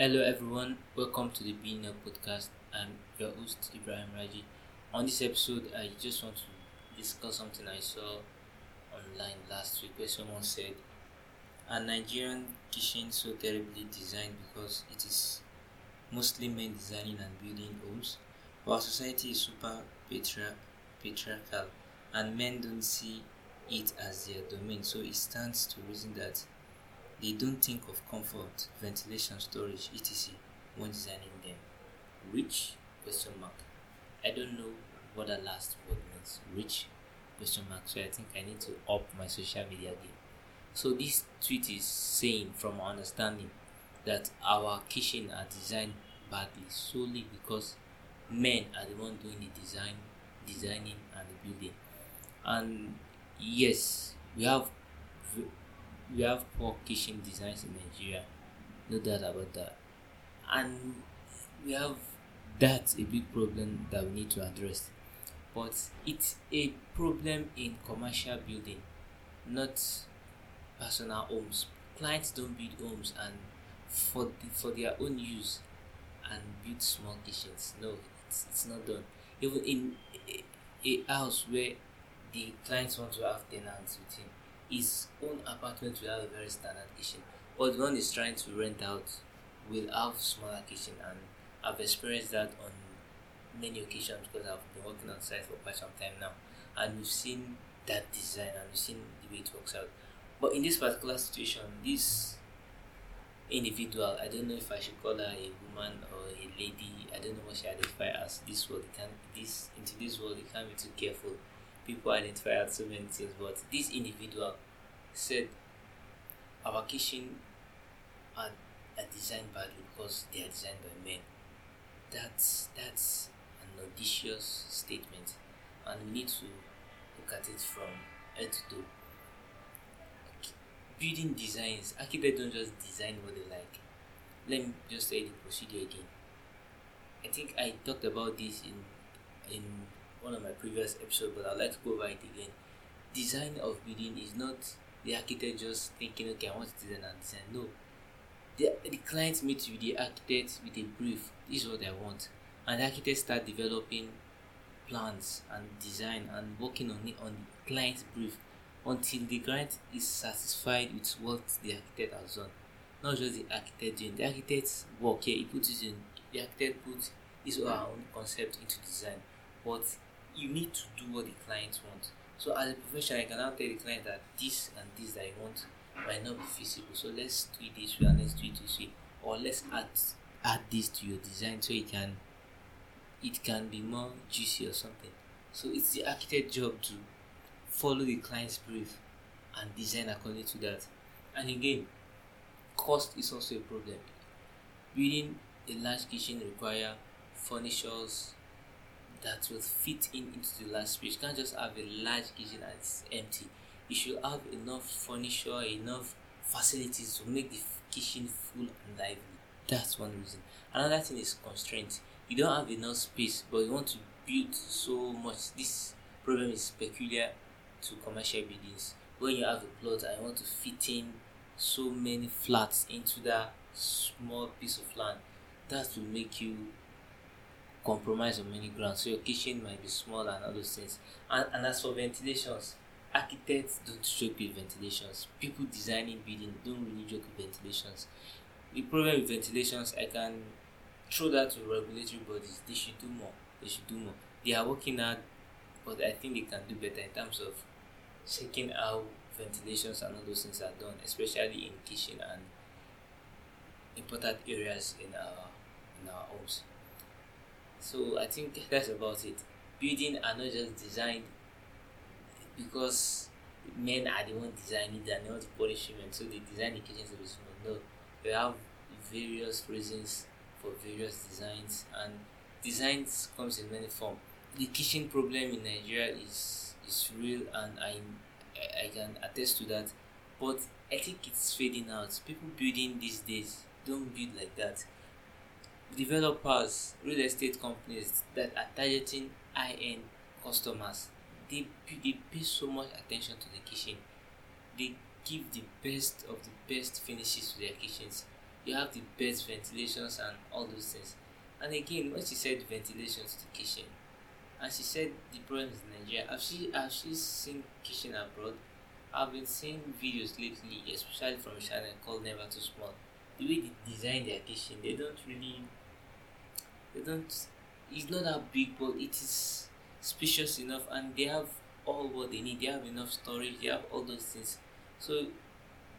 Hello, everyone. Welcome to the Being Podcast. I'm your host, Ibrahim Raji. On this episode, I just want to discuss something I saw online last week where someone said, "A Nigerian kitchens so terribly designed because it is mostly men designing and building homes? Our society is super patri- patriarchal and men don't see it as their domain, so it stands to reason that they don't think of comfort, ventilation, storage, etc. when designing them. Rich? Question mark. I don't know what that last word means. Rich? Question mark. So I think I need to up my social media game. So this tweet is saying, from our understanding, that our kitchen are designed badly solely because men are the one doing the design, designing and the building. And yes, we have we have poor kitchen designs in Nigeria, no doubt about that. And we have that's a big problem that we need to address. But it's a problem in commercial building, not personal homes. Clients don't build homes and for the, for their own use and build small kitchens. No, it's, it's not done. Even in a, a house where the clients want to have tenants with him, his own apartment will have a very standard kitchen, but one he's trying to rent out will have smaller kitchen, and I've experienced that on many occasions because I've been working on site for quite some time now, and we've seen that design and we've seen the way it works out. But in this particular situation, this individual, I don't know if I should call her a woman or a lady. I don't know what she identify as. This world, can this into this world, you can't be too careful people identify as so many things, but this individual said our kitchen are, are designed badly because they are designed by men. That's that's an audacious statement, and we need to look at it from head to toe. Building designs, architects don't just design what they like. Let me just say the procedure again. I think I talked about this in in one of my previous episodes, but I'd like to go over it again. Design of building is not the architect just thinking, okay, I want to design and design. No. The, the client meets with the architect with a brief. This is what I want. And the architect start developing plans and design and working on it on the client's brief until the client is satisfied with what the architect has done. Not just the architect doing the architect's work here, he puts it in the architect puts his own concept into design. But you need to do what the client wants. So as a professional, I can now tell the client that this and this that I want might not be feasible. So let's do it this way and let's do it this way. Or let's add add this to your design so it can it can be more juicy or something. So it's the architect job to follow the client's brief and design according to that. And again, cost is also a problem. Building a large kitchen require furnitures, that will fit in into the large space. You can't just have a large kitchen that's empty. You should have enough furniture, enough facilities to make the kitchen full and lively. That's one reason. Another thing is constraint. You don't have enough space, but you want to build so much. This problem is peculiar to commercial buildings. When you have a plot I want to fit in so many flats into that small piece of land, that will make you compromise on many grounds. So your kitchen might be small and all those things. And, and as for ventilations, architects don't joke with ventilations. People designing building don't really joke with ventilations. The problem with ventilations, I can throw that to regulatory bodies. They should do more. They should do more. They are working hard, but I think they can do better in terms of checking how ventilations and all those things are done, especially in kitchen and important areas in our in our homes. So I think that's about it. Building are not just designed because men are the one designing it and they want to polish them, so they design the to be small. No, they have various reasons for various designs, and designs comes in many forms. The kitchen problem in Nigeria is is real, and I I can attest to that. But I think it's fading out. People building these days don't build like that developers, real estate companies that are targeting high end customers, they, they pay so much attention to the kitchen. They give the best of the best finishes to their kitchens. you have the best ventilations and all those things. And again, when she said ventilation to the kitchen, and she said the problem is Nigeria. Have she have she seen kitchen abroad? I've been seeing videos lately, especially from a channel called Never Too Small. The way they design their kitchen, they don't really they don't it's not that big but it is spacious enough and they have all what they need. They have enough storage, they have all those things. So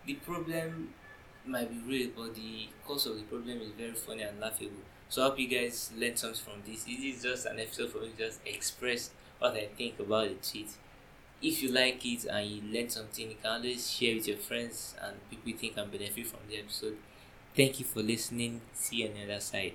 the problem might be real, but the cause of the problem is very funny and laughable. So I hope you guys learned something from this. This is just an episode for me to just express what I think about the tweet. If you like it and you learned something, you can always share with your friends and people you think can benefit from the episode. Thank you for listening. See you on the other side.